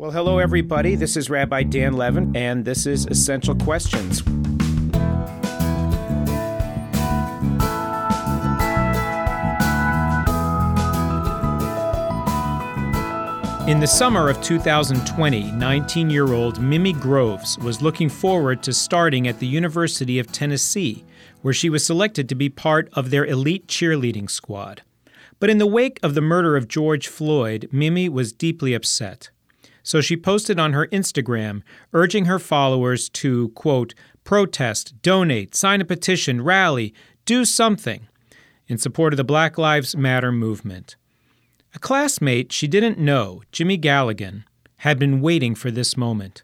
Well, hello, everybody. This is Rabbi Dan Levin, and this is Essential Questions. In the summer of 2020, 19 year old Mimi Groves was looking forward to starting at the University of Tennessee, where she was selected to be part of their elite cheerleading squad. But in the wake of the murder of George Floyd, Mimi was deeply upset. So she posted on her Instagram, urging her followers to, quote, protest, donate, sign a petition, rally, do something in support of the Black Lives Matter movement. A classmate she didn't know, Jimmy Galligan, had been waiting for this moment.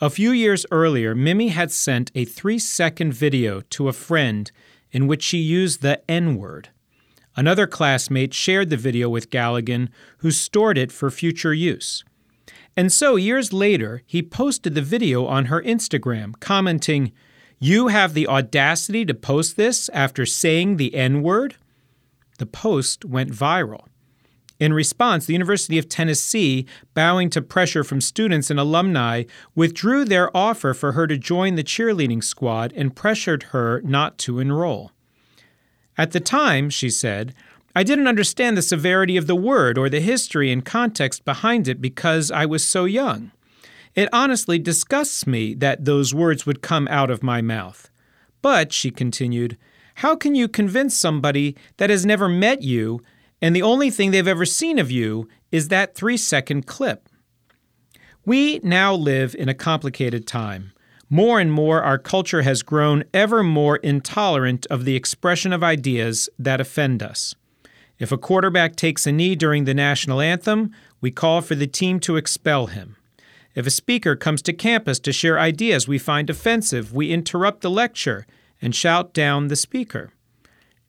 A few years earlier, Mimi had sent a three second video to a friend in which she used the N word. Another classmate shared the video with Galligan, who stored it for future use. And so, years later, he posted the video on her Instagram, commenting, You have the audacity to post this after saying the N word? The post went viral. In response, the University of Tennessee, bowing to pressure from students and alumni, withdrew their offer for her to join the cheerleading squad and pressured her not to enroll. At the time, she said, I didn't understand the severity of the word or the history and context behind it because I was so young. It honestly disgusts me that those words would come out of my mouth. But, she continued, how can you convince somebody that has never met you and the only thing they've ever seen of you is that three second clip. We now live in a complicated time. More and more, our culture has grown ever more intolerant of the expression of ideas that offend us. If a quarterback takes a knee during the national anthem, we call for the team to expel him. If a speaker comes to campus to share ideas we find offensive, we interrupt the lecture and shout down the speaker.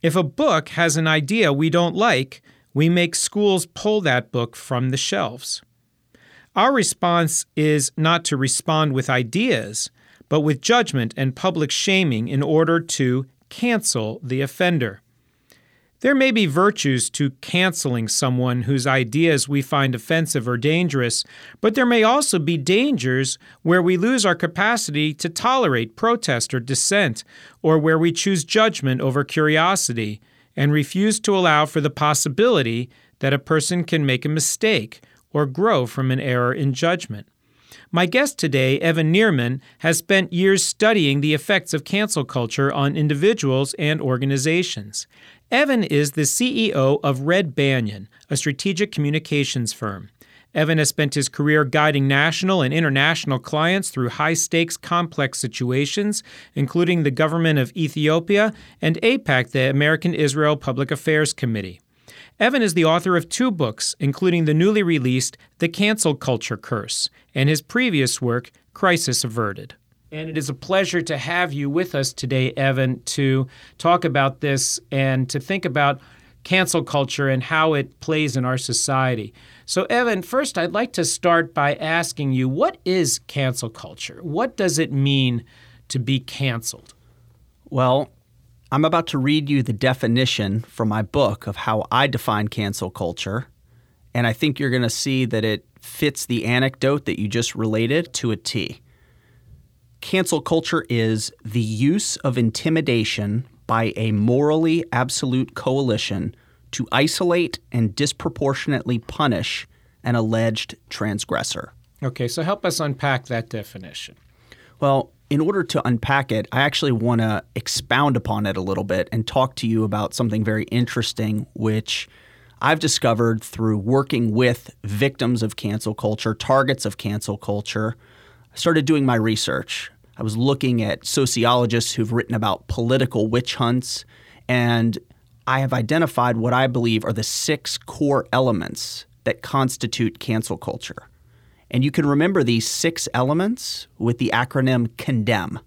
If a book has an idea we don't like, we make schools pull that book from the shelves. Our response is not to respond with ideas, but with judgment and public shaming in order to cancel the offender. There may be virtues to canceling someone whose ideas we find offensive or dangerous, but there may also be dangers where we lose our capacity to tolerate protest or dissent, or where we choose judgment over curiosity and refuse to allow for the possibility that a person can make a mistake or grow from an error in judgment. My guest today, Evan Nierman, has spent years studying the effects of cancel culture on individuals and organizations. Evan is the CEO of Red Banyan, a strategic communications firm. Evan has spent his career guiding national and international clients through high stakes, complex situations, including the government of Ethiopia and AIPAC, the American Israel Public Affairs Committee. Evan is the author of two books, including the newly released The Cancel Culture Curse and his previous work, Crisis Averted. And it is a pleasure to have you with us today, Evan, to talk about this and to think about cancel culture and how it plays in our society. So, Evan, first, I'd like to start by asking you what is cancel culture? What does it mean to be canceled? Well, I'm about to read you the definition from my book of how I define cancel culture. And I think you're going to see that it fits the anecdote that you just related to a T. Cancel culture is the use of intimidation by a morally absolute coalition to isolate and disproportionately punish an alleged transgressor. Okay, so help us unpack that definition. Well, in order to unpack it, I actually want to expound upon it a little bit and talk to you about something very interesting, which I've discovered through working with victims of cancel culture, targets of cancel culture. I started doing my research. I was looking at sociologists who've written about political witch hunts, and I have identified what I believe are the six core elements that constitute cancel culture. And you can remember these six elements with the acronym CANDEM,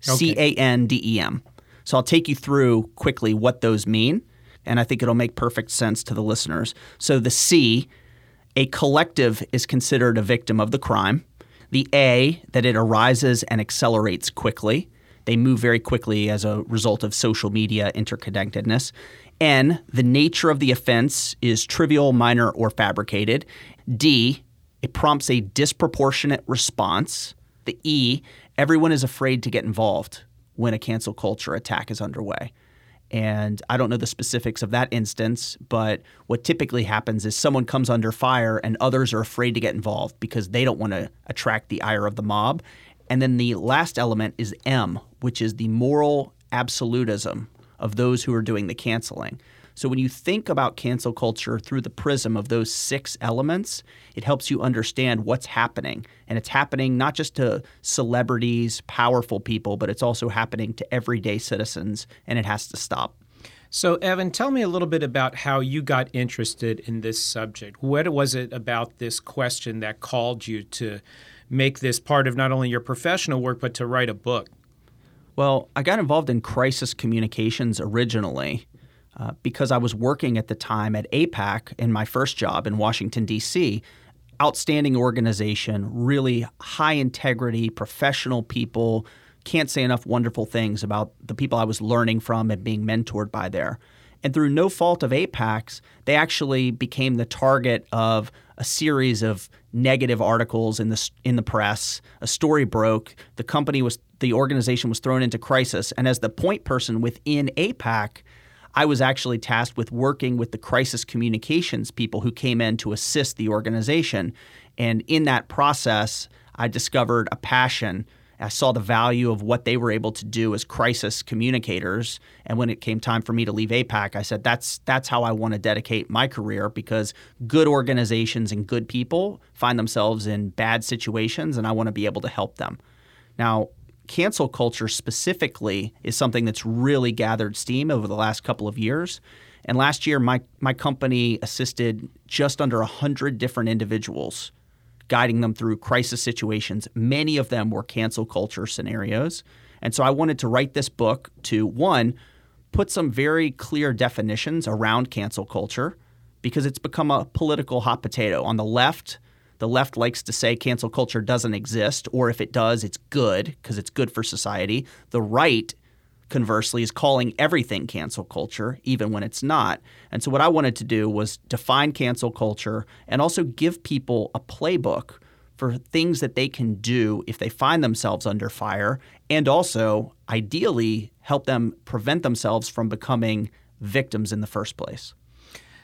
C A N D E M. So I'll take you through quickly what those mean, and I think it'll make perfect sense to the listeners. So the C, a collective is considered a victim of the crime. The A, that it arises and accelerates quickly. They move very quickly as a result of social media interconnectedness. N, the nature of the offense is trivial, minor, or fabricated. D, it prompts a disproportionate response. The E, everyone is afraid to get involved when a cancel culture attack is underway. And I don't know the specifics of that instance, but what typically happens is someone comes under fire and others are afraid to get involved because they don't want to attract the ire of the mob. And then the last element is M, which is the moral absolutism of those who are doing the canceling. So when you think about cancel culture through the prism of those six elements, it helps you understand what's happening. And it's happening not just to celebrities, powerful people, but it's also happening to everyday citizens, and it has to stop. So, Evan, tell me a little bit about how you got interested in this subject. What was it about this question that called you to make this part of not only your professional work, but to write a book? Well, I got involved in crisis communications originally uh, because I was working at the time at AIPAC in my first job in Washington, D.C. Outstanding organization, really high integrity, professional people. Can't say enough wonderful things about the people I was learning from and being mentored by there. And through no fault of AIPAC's, they actually became the target of a series of negative articles in the in the press. A story broke. The company was the organization was thrown into crisis. And as the point person within AIPAC, I was actually tasked with working with the crisis communications people who came in to assist the organization. And in that process, I discovered a passion. I saw the value of what they were able to do as crisis communicators. And when it came time for me to leave AIPAC, I said, that's, that's how I want to dedicate my career because good organizations and good people find themselves in bad situations, and I want to be able to help them. Now, cancel culture specifically is something that's really gathered steam over the last couple of years. And last year, my, my company assisted just under 100 different individuals, guiding them through crisis situations. Many of them were cancel culture scenarios. And so I wanted to write this book to one, put some very clear definitions around cancel culture because it's become a political hot potato. On the left, the left likes to say cancel culture doesn't exist, or if it does, it's good because it's good for society. The right, conversely, is calling everything cancel culture, even when it's not. And so, what I wanted to do was define cancel culture and also give people a playbook for things that they can do if they find themselves under fire, and also, ideally, help them prevent themselves from becoming victims in the first place.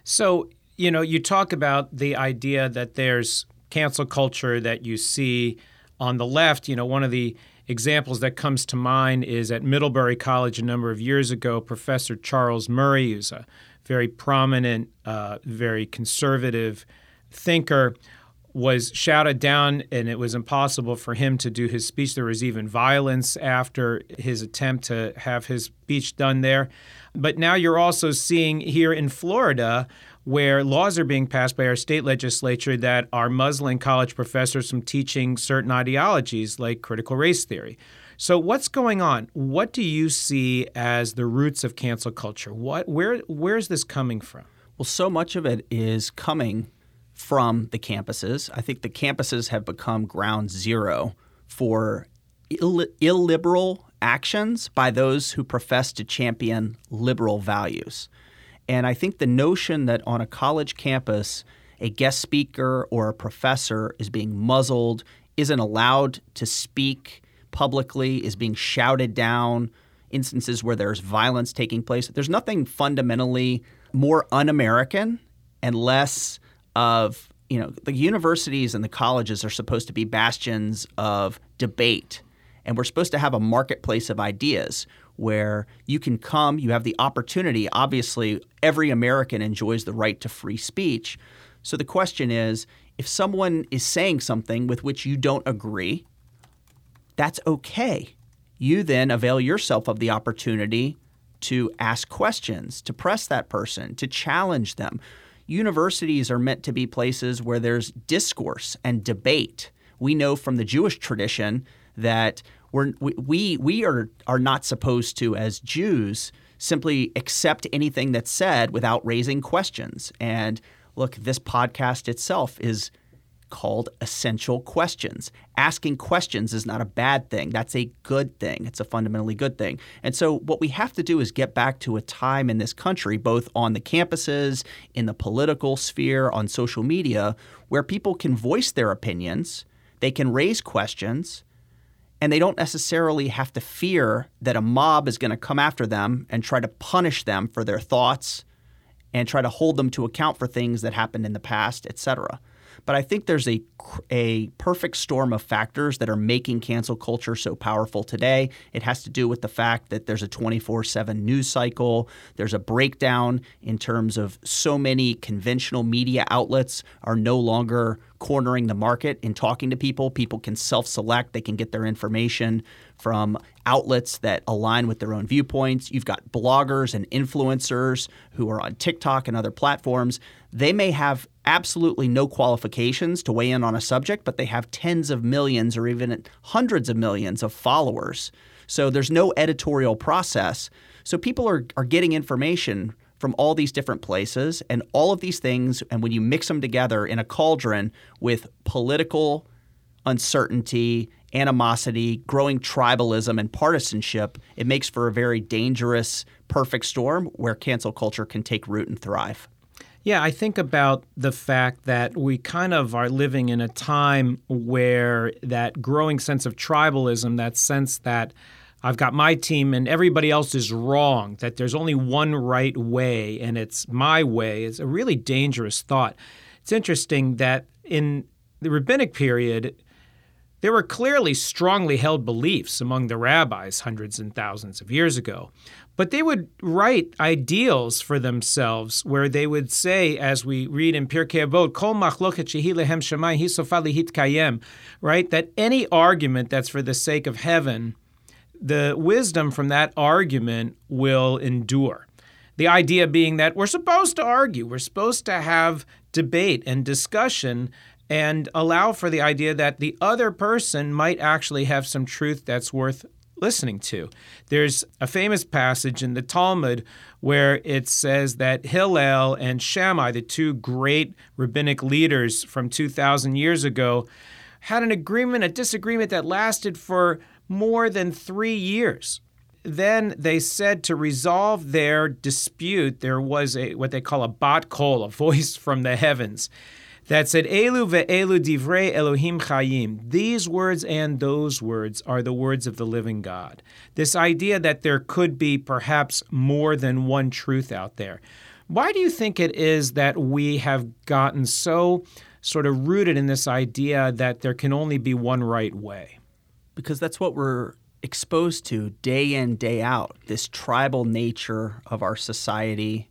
So, you know, you talk about the idea that there's cancel culture that you see on the left. You know, one of the examples that comes to mind is at Middlebury College a number of years ago, Professor Charles Murray, who's a very prominent, uh, very conservative thinker, was shouted down and it was impossible for him to do his speech. There was even violence after his attempt to have his speech done there. But now you're also seeing here in Florida where laws are being passed by our state legislature that are muzzling college professors from teaching certain ideologies like critical race theory. So what's going on? What do you see as the roots of cancel culture? What where where is this coming from? Well, so much of it is coming from the campuses. I think the campuses have become ground zero for Ill- illiberal actions by those who profess to champion liberal values. And I think the notion that on a college campus, a guest speaker or a professor is being muzzled, isn't allowed to speak publicly, is being shouted down, instances where there's violence taking place. There's nothing fundamentally more un American and less of, you know, the universities and the colleges are supposed to be bastions of debate. And we're supposed to have a marketplace of ideas where you can come, you have the opportunity. Obviously, every American enjoys the right to free speech. So the question is if someone is saying something with which you don't agree, that's okay. You then avail yourself of the opportunity to ask questions, to press that person, to challenge them. Universities are meant to be places where there's discourse and debate. We know from the Jewish tradition that we're, we, we are, are not supposed to, as Jews, simply accept anything that's said without raising questions. And look, this podcast itself is called essential questions. Asking questions is not a bad thing. That's a good thing. It's a fundamentally good thing. And so, what we have to do is get back to a time in this country, both on the campuses, in the political sphere, on social media, where people can voice their opinions, they can raise questions, and they don't necessarily have to fear that a mob is going to come after them and try to punish them for their thoughts and try to hold them to account for things that happened in the past, et cetera. But I think there's a, a perfect storm of factors that are making cancel culture so powerful today. It has to do with the fact that there's a 24 7 news cycle. There's a breakdown in terms of so many conventional media outlets are no longer cornering the market in talking to people. People can self select, they can get their information from outlets that align with their own viewpoints. You've got bloggers and influencers who are on TikTok and other platforms. They may have absolutely no qualifications to weigh in on a subject, but they have tens of millions or even hundreds of millions of followers. So there's no editorial process. So people are, are getting information from all these different places and all of these things. And when you mix them together in a cauldron with political uncertainty, animosity, growing tribalism, and partisanship, it makes for a very dangerous perfect storm where cancel culture can take root and thrive. Yeah, I think about the fact that we kind of are living in a time where that growing sense of tribalism, that sense that I've got my team and everybody else is wrong, that there's only one right way and it's my way, is a really dangerous thought. It's interesting that in the rabbinic period, there were clearly strongly held beliefs among the rabbis hundreds and thousands of years ago. But they would write ideals for themselves where they would say, as we read in Pirkei Avot, Kol machloket shehi lehem shamayim hi kayem, right? That any argument that's for the sake of heaven, the wisdom from that argument will endure. The idea being that we're supposed to argue, we're supposed to have debate and discussion and allow for the idea that the other person might actually have some truth that's worth listening to. There's a famous passage in the Talmud where it says that Hillel and Shammai, the two great rabbinic leaders from 2,000 years ago, had an agreement, a disagreement that lasted for more than three years. Then they said to resolve their dispute, there was a what they call a bat kol, a voice from the heavens that said, Elu ve'elu divrei Elohim chayim. These words and those words are the words of the living God. This idea that there could be perhaps more than one truth out there. Why do you think it is that we have gotten so sort of rooted in this idea that there can only be one right way? Because that's what we're exposed to day in, day out this tribal nature of our society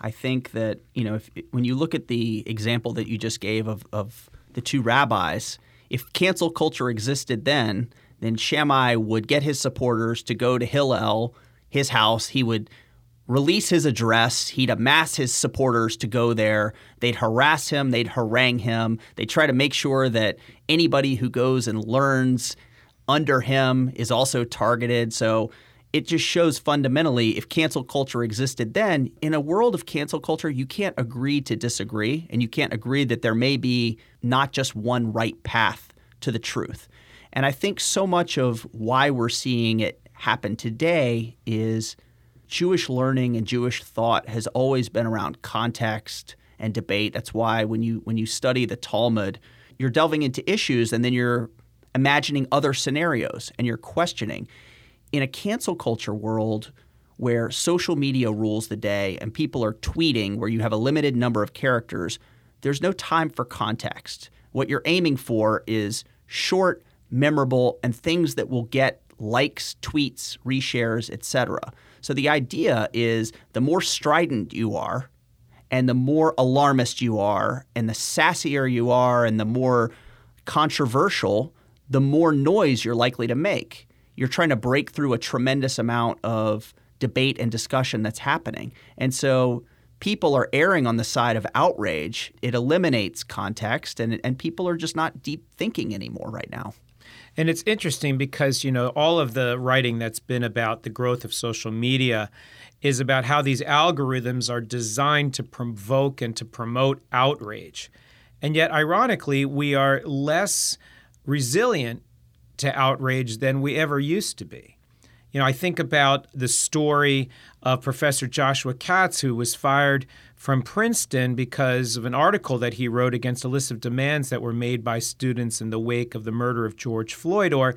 I think that you know if, when you look at the example that you just gave of, of the two rabbis, if cancel culture existed then, then Shammai would get his supporters to go to Hillel, his house. He would release his address. He'd amass his supporters to go there. They'd harass him. They'd harangue him. They'd try to make sure that anybody who goes and learns under him is also targeted. So it just shows fundamentally if cancel culture existed then, in a world of cancel culture, you can't agree to disagree and you can't agree that there may be not just one right path to the truth. And I think so much of why we're seeing it happen today is Jewish learning and Jewish thought has always been around context and debate. That's why when you when you study the Talmud, you're delving into issues and then you're imagining other scenarios and you're questioning in a cancel culture world where social media rules the day and people are tweeting where you have a limited number of characters, there's no time for context. What you're aiming for is short, memorable, and things that will get likes, tweets, reshares, etc. So the idea is the more strident you are, and the more alarmist you are, and the sassier you are, and the more controversial, the more noise you're likely to make you're trying to break through a tremendous amount of debate and discussion that's happening. And so people are erring on the side of outrage. It eliminates context, and, and people are just not deep thinking anymore right now. And it's interesting because, you know, all of the writing that's been about the growth of social media is about how these algorithms are designed to provoke and to promote outrage. And yet, ironically, we are less resilient to outrage than we ever used to be. You know, I think about the story of Professor Joshua Katz, who was fired from Princeton because of an article that he wrote against a list of demands that were made by students in the wake of the murder of George Floyd, or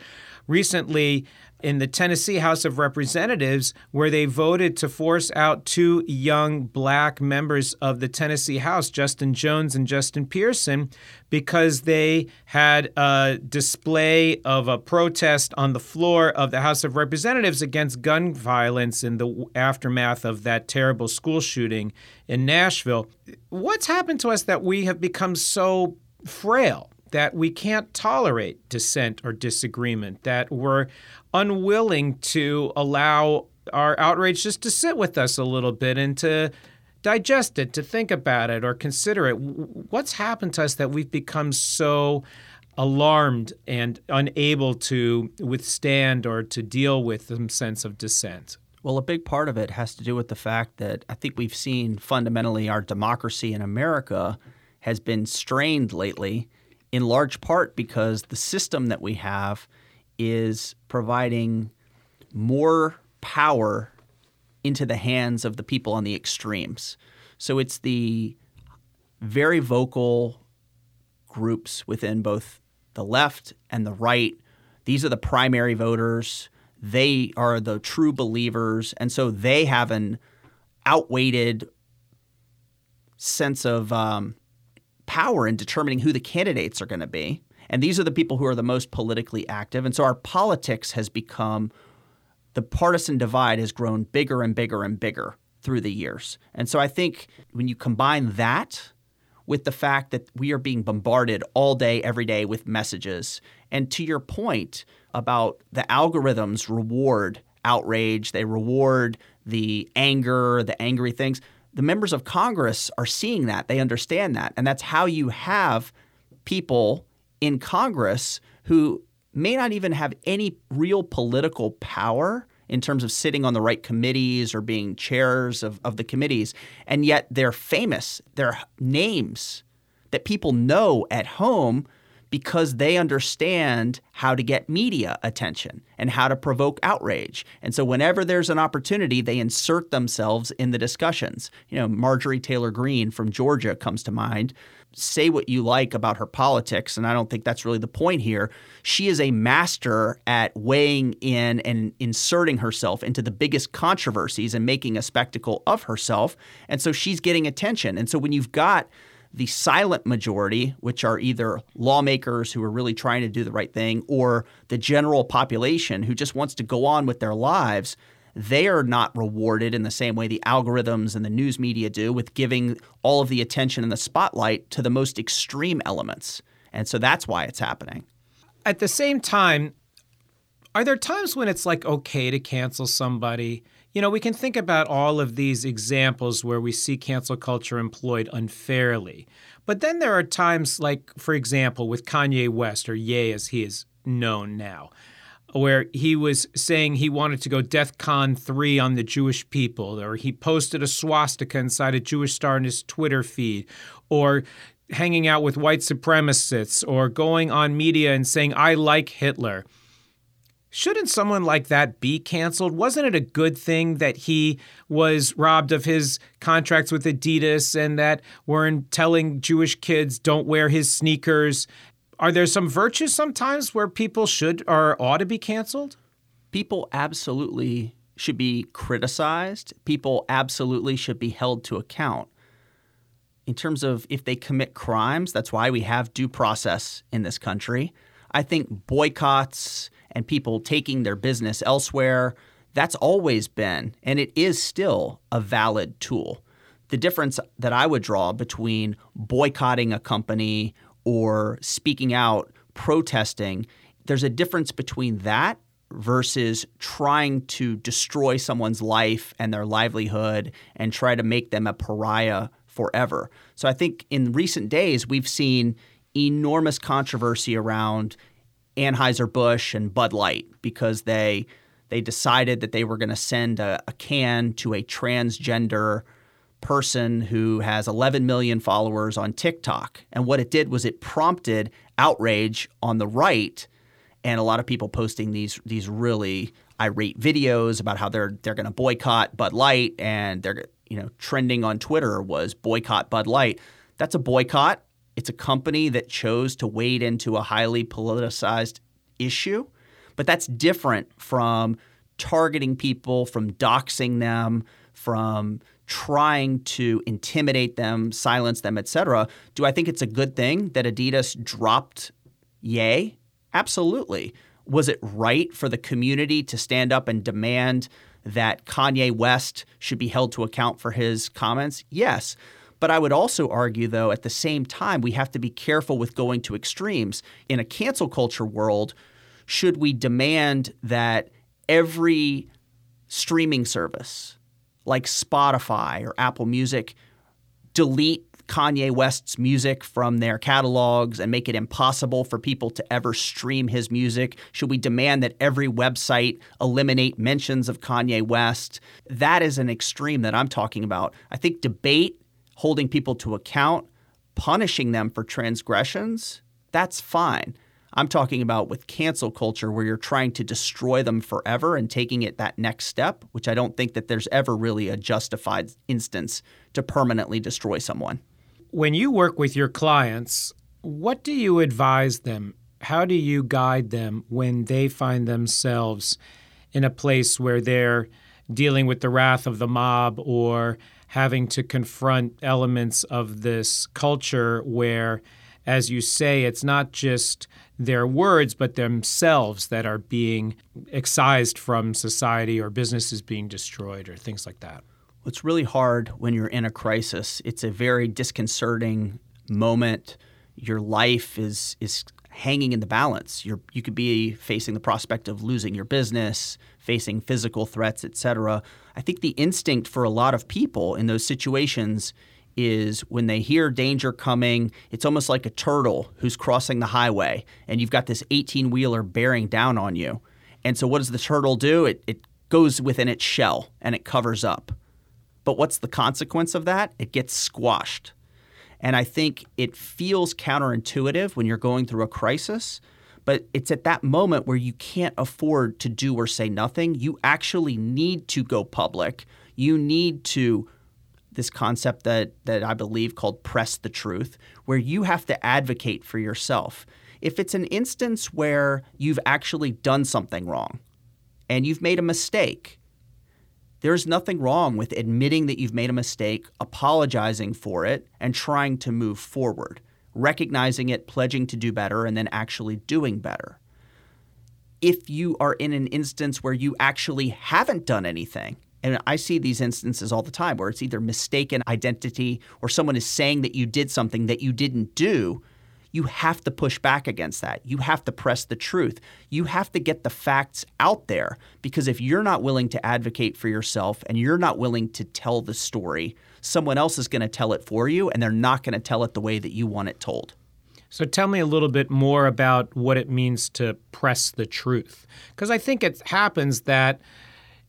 recently in the Tennessee House of Representatives, where they voted to force out two young black members of the Tennessee House, Justin Jones and Justin Pearson, because they had a display of a protest on the floor of the House of Representatives against gun violence in the aftermath of that terrible school shooting in Nashville. What's happened to us that we have become so frail? That we can't tolerate dissent or disagreement, that we're unwilling to allow our outrage just to sit with us a little bit and to digest it, to think about it or consider it. What's happened to us that we've become so alarmed and unable to withstand or to deal with some sense of dissent? Well, a big part of it has to do with the fact that I think we've seen fundamentally our democracy in America has been strained lately in large part because the system that we have is providing more power into the hands of the people on the extremes. So it's the very vocal groups within both the left and the right. These are the primary voters. They are the true believers. And so they have an outweighted sense of um, power in determining who the candidates are going to be. And these are the people who are the most politically active. And so our politics has become the partisan divide has grown bigger and bigger and bigger through the years. And so I think when you combine that with the fact that we are being bombarded all day, every day with messages, and to your point about the algorithms reward outrage, they reward the anger, the angry things the members of Congress are seeing that. They understand that. And that's how you have people in Congress who may not even have any real political power in terms of sitting on the right committees or being chairs of, of the committees. And yet they're famous. They're names that people know at home because they understand how to get media attention and how to provoke outrage. And so whenever there's an opportunity, they insert themselves in the discussions. You know, Marjorie Taylor Greene from Georgia comes to mind. Say what you like about her politics, and I don't think that's really the point here. She is a master at weighing in and inserting herself into the biggest controversies and making a spectacle of herself. And so she's getting attention. And so when you've got the silent majority, which are either lawmakers who are really trying to do the right thing or the general population who just wants to go on with their lives, they are not rewarded in the same way the algorithms and the news media do with giving all of the attention and the spotlight to the most extreme elements. And so that's why it's happening. At the same time, are there times when it's like okay to cancel somebody? You know, we can think about all of these examples where we see cancel culture employed unfairly. But then there are times, like, for example, with Kanye West, or Ye as he is known now, where he was saying he wanted to go DEF CON 3 on the Jewish people, or he posted a swastika inside a Jewish star in his Twitter feed, or hanging out with white supremacists, or going on media and saying, I like Hitler. Shouldn't someone like that be canceled? Wasn't it a good thing that he was robbed of his contracts with Adidas and that weren't telling Jewish kids don't wear his sneakers? Are there some virtues sometimes where people should or ought to be canceled? People absolutely should be criticized. People absolutely should be held to account. In terms of if they commit crimes, that's why we have due process in this country. I think boycotts and people taking their business elsewhere, that's always been and it is still a valid tool. The difference that I would draw between boycotting a company or speaking out, protesting, there's a difference between that versus trying to destroy someone's life and their livelihood and try to make them a pariah forever. So I think in recent days, we've seen enormous controversy around Anheuser-Busch and Bud Light because they they decided that they were going to send a, a, can to a transgender person who has 11 million followers on TikTok. And what it did was it prompted outrage on the right and a lot of people posting these these really irate videos about how they're they're going to boycott Bud Light and they're you know trending on Twitter was boycott Bud Light. That's a boycott. It's a company that chose to wade into a highly politicized issue, but that's different from targeting people, from doxing them, from trying to intimidate them, silence them, etc. Do I think it's a good thing that Adidas dropped Ye? Absolutely. Was it right for the community to stand up and demand that Kanye West should be held to account for his comments? Yes. But I would also argue, though, at the same time, we have to be careful with going to extremes. In a cancel culture world, should we demand that every streaming service like Spotify or Apple Music delete Kanye West's music from their catalogs and make it impossible for people to ever stream his music? Should we demand that every website eliminate mentions of Kanye West? That is an extreme that I'm talking about. I think debate, holding people to account, punishing them for transgressions, that's fine. I'm talking about with cancel culture where you're trying to destroy them forever and taking it that next step, which I don't think that there's ever really a justified instance to permanently destroy someone. When you work with your clients, what do you advise them? How do you guide them when they find themselves in a place where they're dealing with the wrath of the mob or having to confront elements of this culture where, as you say, it's not just their words, but themselves that are being excised from society or businesses being destroyed or things like that? It's really hard when you're in a crisis. It's a very disconcerting moment. Your life is is hanging in the balance. You're, you could be facing the prospect of losing your business, facing physical threats, etc. I think the instinct for a lot of people in those situations is when they hear danger coming, it's almost like a turtle who's crossing the highway and you've got this 18 wheeler bearing down on you. And so, what does the turtle do? It, it goes within its shell and it covers up. But what's the consequence of that? It gets squashed. And I think it feels counterintuitive when you're going through a crisis, but it's at that moment where you can't afford to do or say nothing. You actually need to go public. You need to this concept that that I believe called press the truth, where you have to advocate for yourself. If it's an instance where you've actually done something wrong and you've made a mistake, there's nothing wrong with admitting that you've made a mistake, apologizing for it, and trying to move forward, recognizing it, pledging to do better, and then actually doing better. If you are in an instance where you actually haven't done anything and I see these instances all the time where it's either mistaken identity or someone is saying that you did something that you didn't do. You have to push back against that. You have to press the truth. You have to get the facts out there because if you're not willing to advocate for yourself and you're not willing to tell the story, someone else is going to tell it for you and they're not going to tell it the way that you want it told. So tell me a little bit more about what it means to press the truth. Because I think it happens that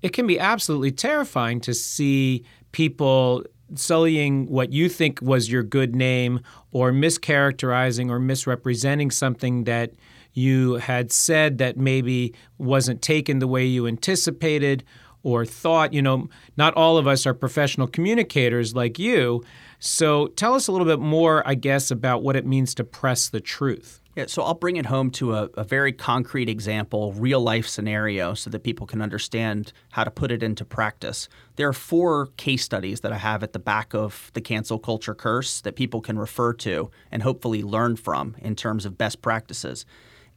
it can be absolutely terrifying to see people sullying what you think was your good name or mischaracterizing or misrepresenting something that you had said that maybe wasn't taken the way you anticipated or thought. You know, not all of us are professional communicators like you. So tell us a little bit more, I guess, about what it means to press the truth. Yeah, so I'll bring it home to a, a, very concrete example, real life scenario, so that people can understand how to put it into practice. There are four case studies that I have at the back of the cancel culture curse that people can refer to and hopefully learn from in terms of best practices.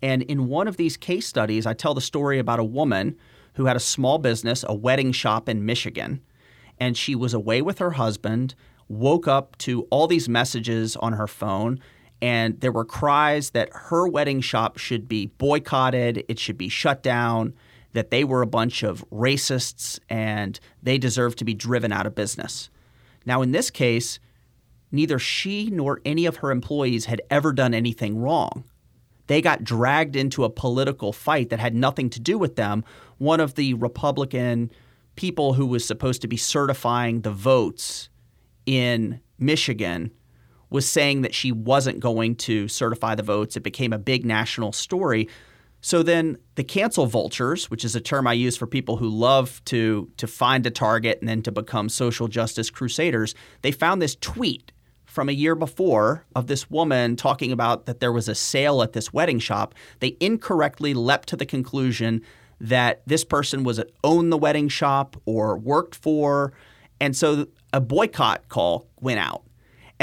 And in one of these case studies, I tell the story about a woman who had a small business, a wedding shop in Michigan, and she was away with her husband, woke up to all these messages on her phone and there were cries that her wedding shop should be boycotted, it should be shut down, that they were a bunch of racists and they deserved to be driven out of business. Now, in this case, neither she nor any of her employees had ever done anything wrong. They got dragged into a political fight that had nothing to do with them. One of the Republican people who was supposed to be certifying the votes in Michigan was saying that she wasn't going to certify the votes. It became a big national story. So then the cancel vultures, which is a term I use for people who love to to find a target and then to become social justice crusaders, they found this tweet from a year before of this woman talking about that there was a sale at this wedding shop. They incorrectly leapt to the conclusion that this person was at owned the wedding shop or worked for, and so a boycott call went out.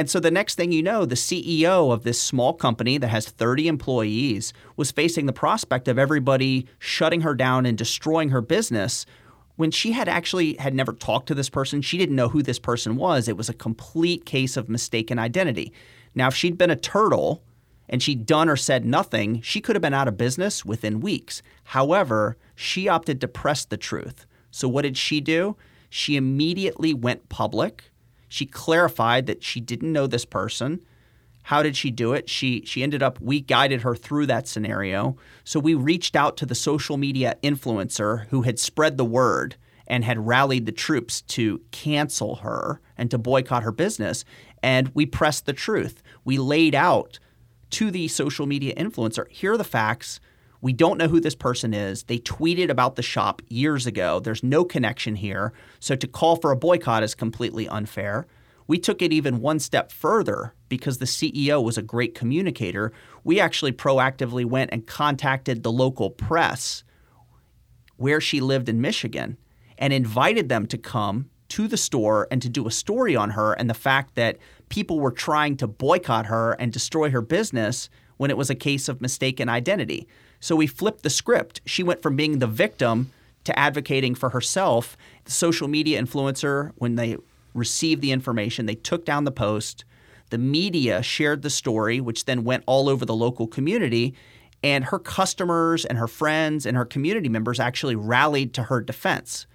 And so the next thing you know, the CEO of this small company that has 30 employees was facing the prospect of everybody shutting her down and destroying her business when she had actually had never talked to this person. She didn't know who this person was. It was a complete case of mistaken identity. Now, if she'd been a turtle and she'd done or said nothing, she could have been out of business within weeks. However, she opted to press the truth. So what did she do? She immediately went public she clarified that she didn't know this person. How did she do it? She she ended up we guided her through that scenario. So we reached out to the social media influencer who had spread the word and had rallied the troops to cancel her and to boycott her business and we pressed the truth. We laid out to the social media influencer, here are the facts. We don't know who this person is. They tweeted about the shop years ago. There's no connection here. So to call for a boycott is completely unfair. We took it even one step further because the CEO was a great communicator. We actually proactively went and contacted the local press where she lived in Michigan and invited them to come to the store and to do a story on her and the fact that people were trying to boycott her and destroy her business when it was a case of mistaken identity. So we flipped the script. She went from being the victim to advocating for herself. The social media influencer, when they received the information, they took down the post. The media shared the story, which then went all over the local community. And her customers and her friends and her community members actually rallied to her defense.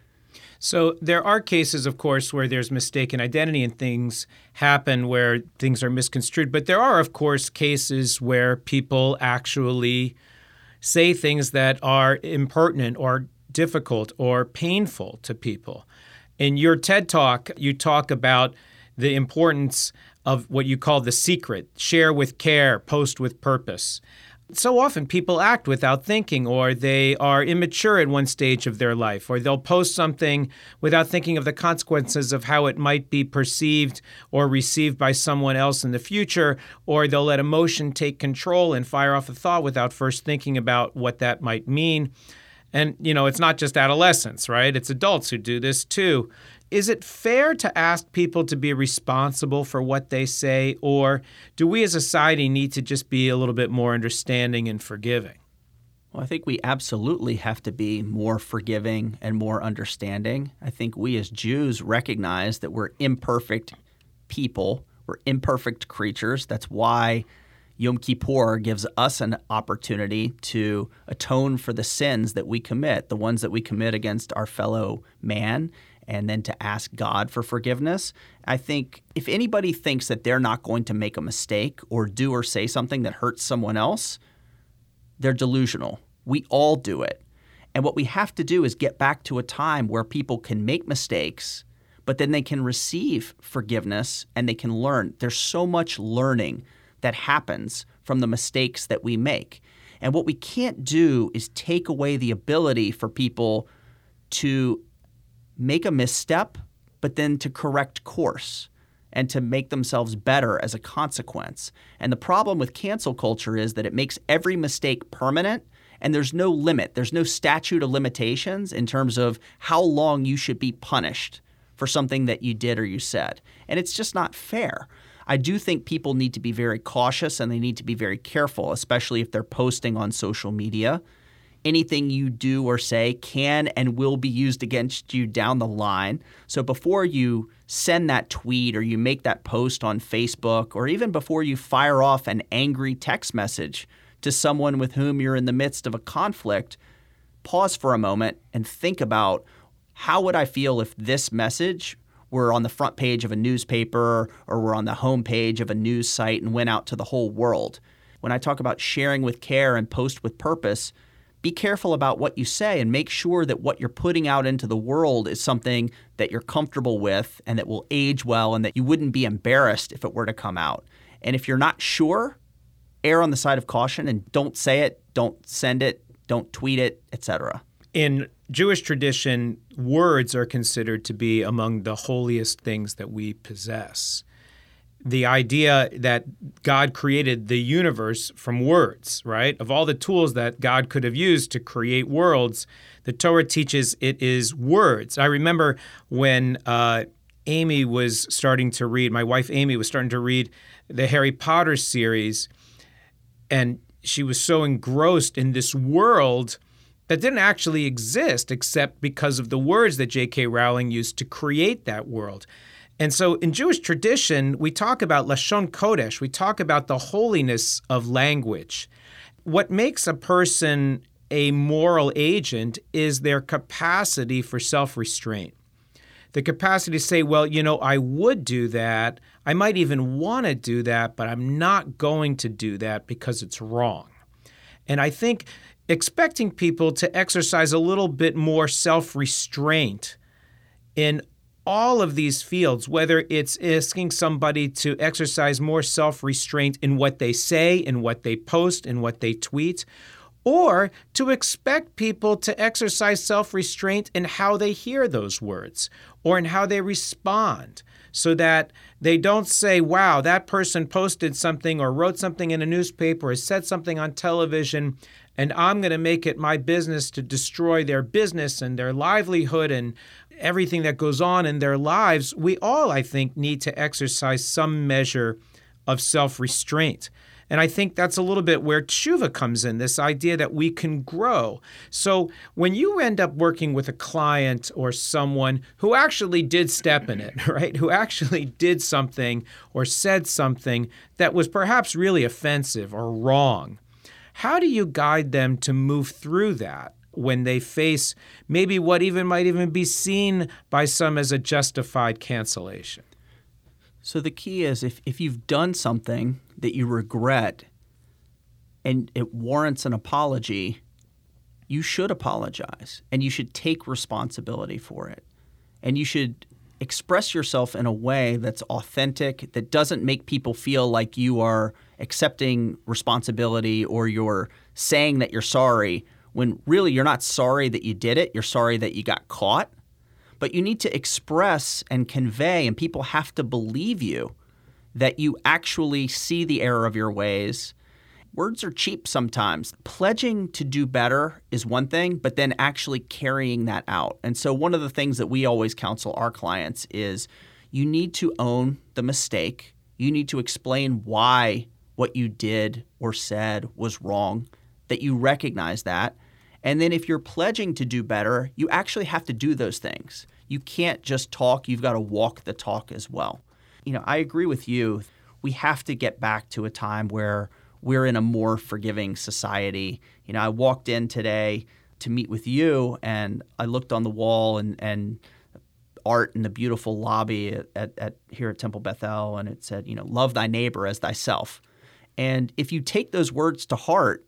So there are cases, of course, where there's mistaken identity and things happen where things are misconstrued. But there are, of course, cases where people actually say things that are impertinent or difficult or painful to people. In your TED talk, you talk about the importance of what you call the secret share with care, post with purpose. So often people act without thinking, or they are immature at one stage of their life, or they'll post something without thinking of the consequences of how it might be perceived or received by someone else in the future, or they'll let emotion take control and fire off a thought without first thinking about what that might mean. And, you know, it's not just adolescents, right? It's adults who do this too. Is it fair to ask people to be responsible for what they say, or do we as a society need to just be a little bit more understanding and forgiving? Well, I think we absolutely have to be more forgiving and more understanding. I think we as Jews recognize that we're imperfect people, we're imperfect creatures. That's why Yom Kippur gives us an opportunity to atone for the sins that we commit, the ones that we commit against our fellow man and then to ask God for forgiveness. I think if anybody thinks that they're not going to make a mistake or do or say something that hurts someone else, they're delusional. We all do it. And what we have to do is get back to a time where people can make mistakes, but then they can receive forgiveness and they can learn. There's so much learning that happens from the mistakes that we make. And what we can't do is take away the ability for people to make a misstep, but then to correct course and to make themselves better as a consequence. And the problem with cancel culture is that it makes every mistake permanent and there's no limit. There's no statute of limitations in terms of how long you should be punished for something that you did or you said. And it's just not fair. I do think people need to be very cautious and they need to be very careful, especially if they're posting on social media anything you do or say can and will be used against you down the line. So before you send that tweet or you make that post on Facebook, or even before you fire off an angry text message to someone with whom you're in the midst of a conflict, pause for a moment and think about how would I feel if this message were on the front page of a newspaper or were on the home page of a news site and went out to the whole world. When I talk about sharing with care and post with purpose, be careful about what you say and make sure that what you're putting out into the world is something that you're comfortable with and that will age well and that you wouldn't be embarrassed if it were to come out. And if you're not sure, err on the side of caution and don't say it, don't send it, don't tweet it, etc. In Jewish tradition, words are considered to be among the holiest things that we possess. The idea that God created the universe from words, right? Of all the tools that God could have used to create worlds, the Torah teaches it is words. I remember when uh, Amy was starting to read, my wife Amy was starting to read the Harry Potter series, and she was so engrossed in this world that didn't actually exist except because of the words that J.K. Rowling used to create that world. And so in Jewish tradition, we talk about Lashon Kodesh, we talk about the holiness of language. What makes a person a moral agent is their capacity for self restraint. The capacity to say, well, you know, I would do that. I might even want to do that, but I'm not going to do that because it's wrong. And I think expecting people to exercise a little bit more self restraint in all of these fields, whether it's asking somebody to exercise more self restraint in what they say, in what they post, in what they tweet, or to expect people to exercise self restraint in how they hear those words or in how they respond so that they don't say, wow, that person posted something or wrote something in a newspaper or said something on television and I'm going to make it my business to destroy their business and their livelihood and everything that goes on in their lives, we all, I think, need to exercise some measure of self restraint. And I think that's a little bit where tshuva comes in this idea that we can grow. So when you end up working with a client or someone who actually did step in it, right, who actually did something or said something that was perhaps really offensive or wrong, how do you guide them to move through that when they face maybe what even might even be seen by some as a justified cancellation? So the key is if, if you've done something that you regret and it warrants an apology, you should apologize and you should take responsibility for it. And you should express yourself in a way that's authentic, that doesn't make people feel like you are accepting responsibility or you're saying that you're sorry when really you're not sorry that you did it, you're sorry that you got caught. But you need to express and convey, and people have to believe you that you actually see the error of your ways. Words are cheap sometimes. Pledging to do better is one thing, but then actually carrying that out. And so, one of the things that we always counsel our clients is you need to own the mistake. You need to explain why what you did or said was wrong, that you recognize that. And then if you're pledging to do better, you actually have to do those things. You can't just talk, you've got to walk the talk as well. You know, I agree with you. We have to get back to a time where we're in a more forgiving society. You know, I walked in today to meet with you and I looked on the wall and, and art in the beautiful lobby at, at, at here at Temple Beth El and it said, you know, love thy neighbor as thyself. And if you take those words to heart,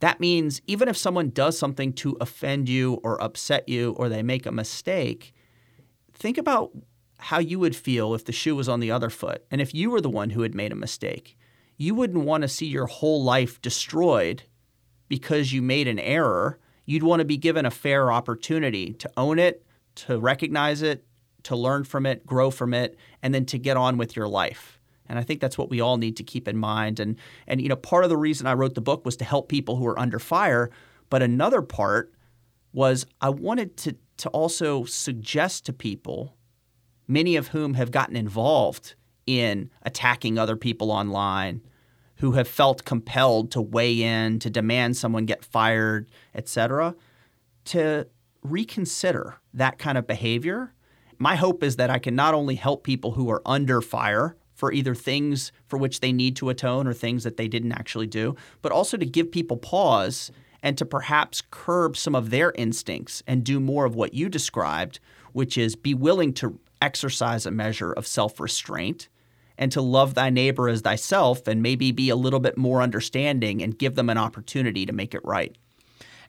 that means even if someone does something to offend you or upset you or they make a mistake, think about how you would feel if the shoe was on the other foot and if you were the one who had made a mistake. You wouldn't want to see your whole life destroyed because you made an error. You'd want to be given a fair opportunity to own it, to recognize it, to learn from it, grow from it, and then to get on with your life. And I think that's what we all need to keep in mind. And and you know, part of the reason I wrote the book was to help people who are under fire, but another part was I wanted to to also suggest to people, many of whom have gotten involved in attacking other people online, who have felt compelled to weigh in, to demand someone get fired, etc., to reconsider that kind of behavior. My hope is that I can not only help people who are under fire for either things for which they need to atone or things that they didn't actually do, but also to give people pause and to perhaps curb some of their instincts and do more of what you described, which is be willing to exercise a measure of self restraint and to love thy neighbor as thyself and maybe be a little bit more understanding and give them an opportunity to make it right.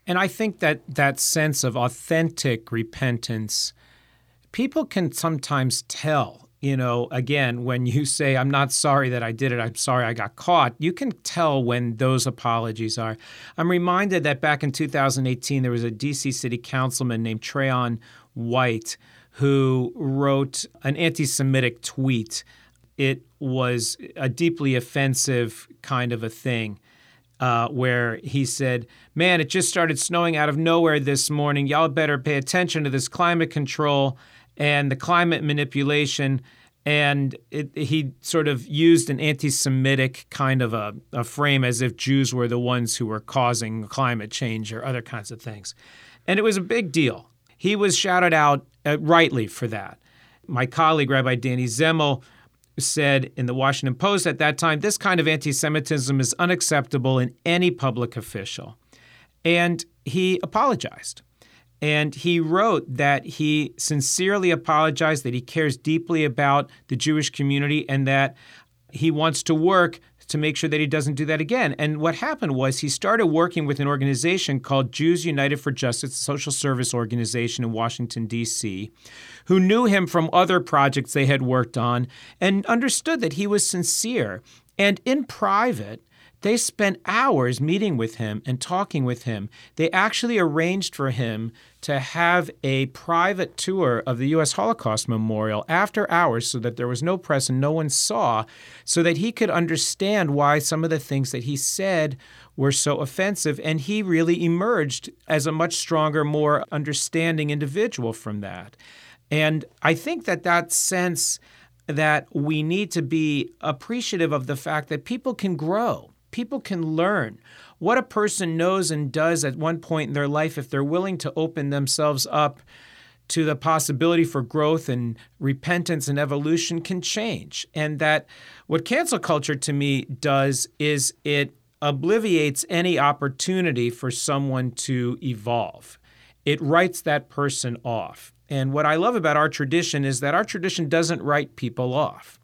And I think that that sense of authentic repentance, people can sometimes tell you know, again, when you say, I'm not sorry that I did it, I'm sorry I got caught, you can tell when those apologies are. I'm reminded that back in 2018, there was a DC city councilman named Trayon White who wrote an anti Semitic tweet. It was a deeply offensive kind of a thing. Uh, where he said, Man, it just started snowing out of nowhere this morning. Y'all better pay attention to this climate control and the climate manipulation. And it, he sort of used an anti Semitic kind of a, a frame as if Jews were the ones who were causing climate change or other kinds of things. And it was a big deal. He was shouted out uh, rightly for that. My colleague, Rabbi Danny Zemel, said in the Washington Post at that time this kind of anti Semitism is unacceptable in any public official. And he apologized. And he wrote that he sincerely apologized, that he cares deeply about the Jewish community, and that he wants to work to make sure that he doesn't do that again. And what happened was he started working with an organization called Jews United for Justice, a social service organization in Washington, D.C., who knew him from other projects they had worked on and understood that he was sincere. And in private, they spent hours meeting with him and talking with him. They actually arranged for him to have a private tour of the U.S. Holocaust Memorial after hours so that there was no press and no one saw, so that he could understand why some of the things that he said were so offensive. And he really emerged as a much stronger, more understanding individual from that. And I think that that sense that we need to be appreciative of the fact that people can grow people can learn what a person knows and does at one point in their life if they're willing to open themselves up to the possibility for growth and repentance and evolution can change. And that what cancel culture to me does is it obliviates any opportunity for someone to evolve. It writes that person off. And what I love about our tradition is that our tradition doesn't write people off.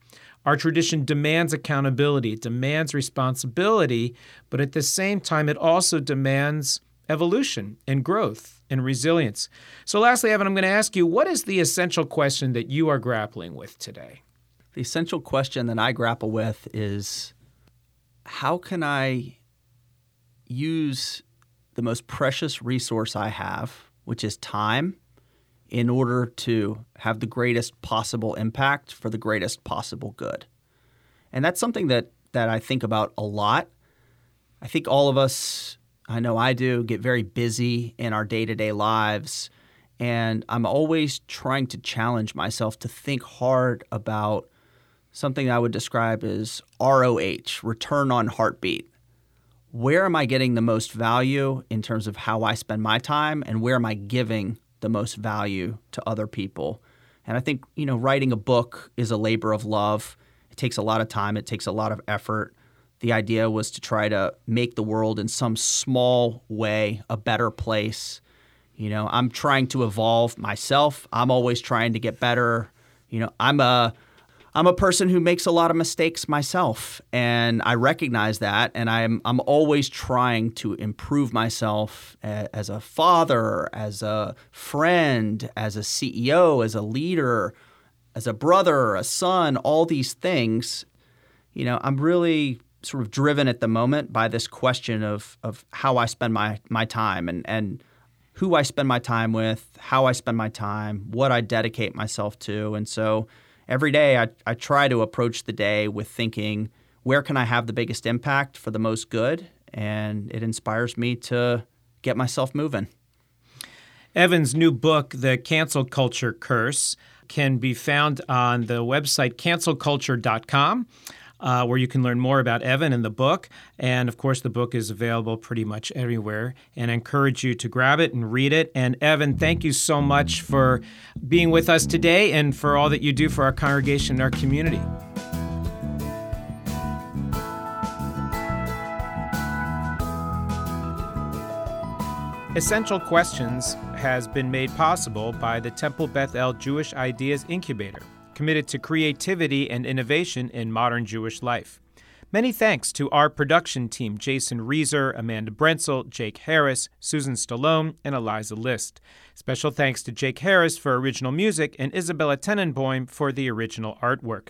Our tradition demands accountability, it demands responsibility, but at the same time, it also demands evolution and growth and resilience. So, lastly, Evan, I'm going to ask you what is the essential question that you are grappling with today? The essential question that I grapple with is how can I use the most precious resource I have, which is time, in order to have the greatest possible impact for the greatest possible good. And that's something that, that I think about a lot. I think all of us, I know I do, get very busy in our day to day lives. And I'm always trying to challenge myself to think hard about something I would describe as ROH, return on heartbeat. Where am I getting the most value in terms of how I spend my time, and where am I giving the most value to other people. And I think, you know, writing a book is a labor of love. It takes a lot of time, it takes a lot of effort. The idea was to try to make the world in some small way a better place. You know, I'm trying to evolve myself. I'm always trying to get better. You know, I'm a I'm a person who makes a lot of mistakes myself, and I recognize that, and I'm I'm always trying to improve myself as a father, as a friend, as a CEO, as a leader, as a brother, a son, all these things. You know, I'm really sort of driven at the moment by this question of of how I spend my my time and and who I spend my time with, how I spend my time, what I dedicate myself to, and so every day I, I try to approach the day with thinking, where can I have the biggest impact for the most good? And it inspires me to get myself moving. Evan's new book, The Cancel Culture Curse, can be found on the website cancelculture.com uh, where you can learn more about Evan and the book. And of course, the book is available pretty much everywhere. And I encourage you to grab it and read it. And Evan, thank you so much for being with us today and for all that you do for our congregation and our community. Essential Questions has been made possible by the Temple Beth El Jewish Ideas Incubator committed to creativity and innovation in modern Jewish life. Many thanks to our production team Jason Reeser, Amanda Brentzel, Jake Harris, Susan Stallone, and Eliza List. Special thanks to Jake Harris for original music and Isabella Tenenboim for the original artwork.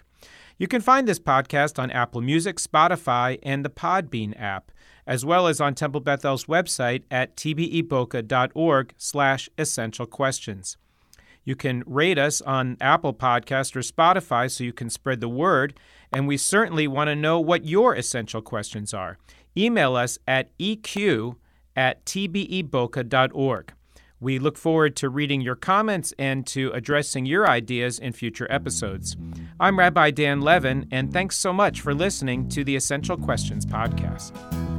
You can find this podcast on Apple Music, Spotify, and the Podbean app, as well as on Temple Beth El's website at tbeboca.org slash essential questions. You can rate us on Apple Podcast or Spotify so you can spread the word, and we certainly want to know what your essential questions are. Email us at eq at tbeboca.org. We look forward to reading your comments and to addressing your ideas in future episodes. I'm Rabbi Dan Levin, and thanks so much for listening to the Essential Questions podcast.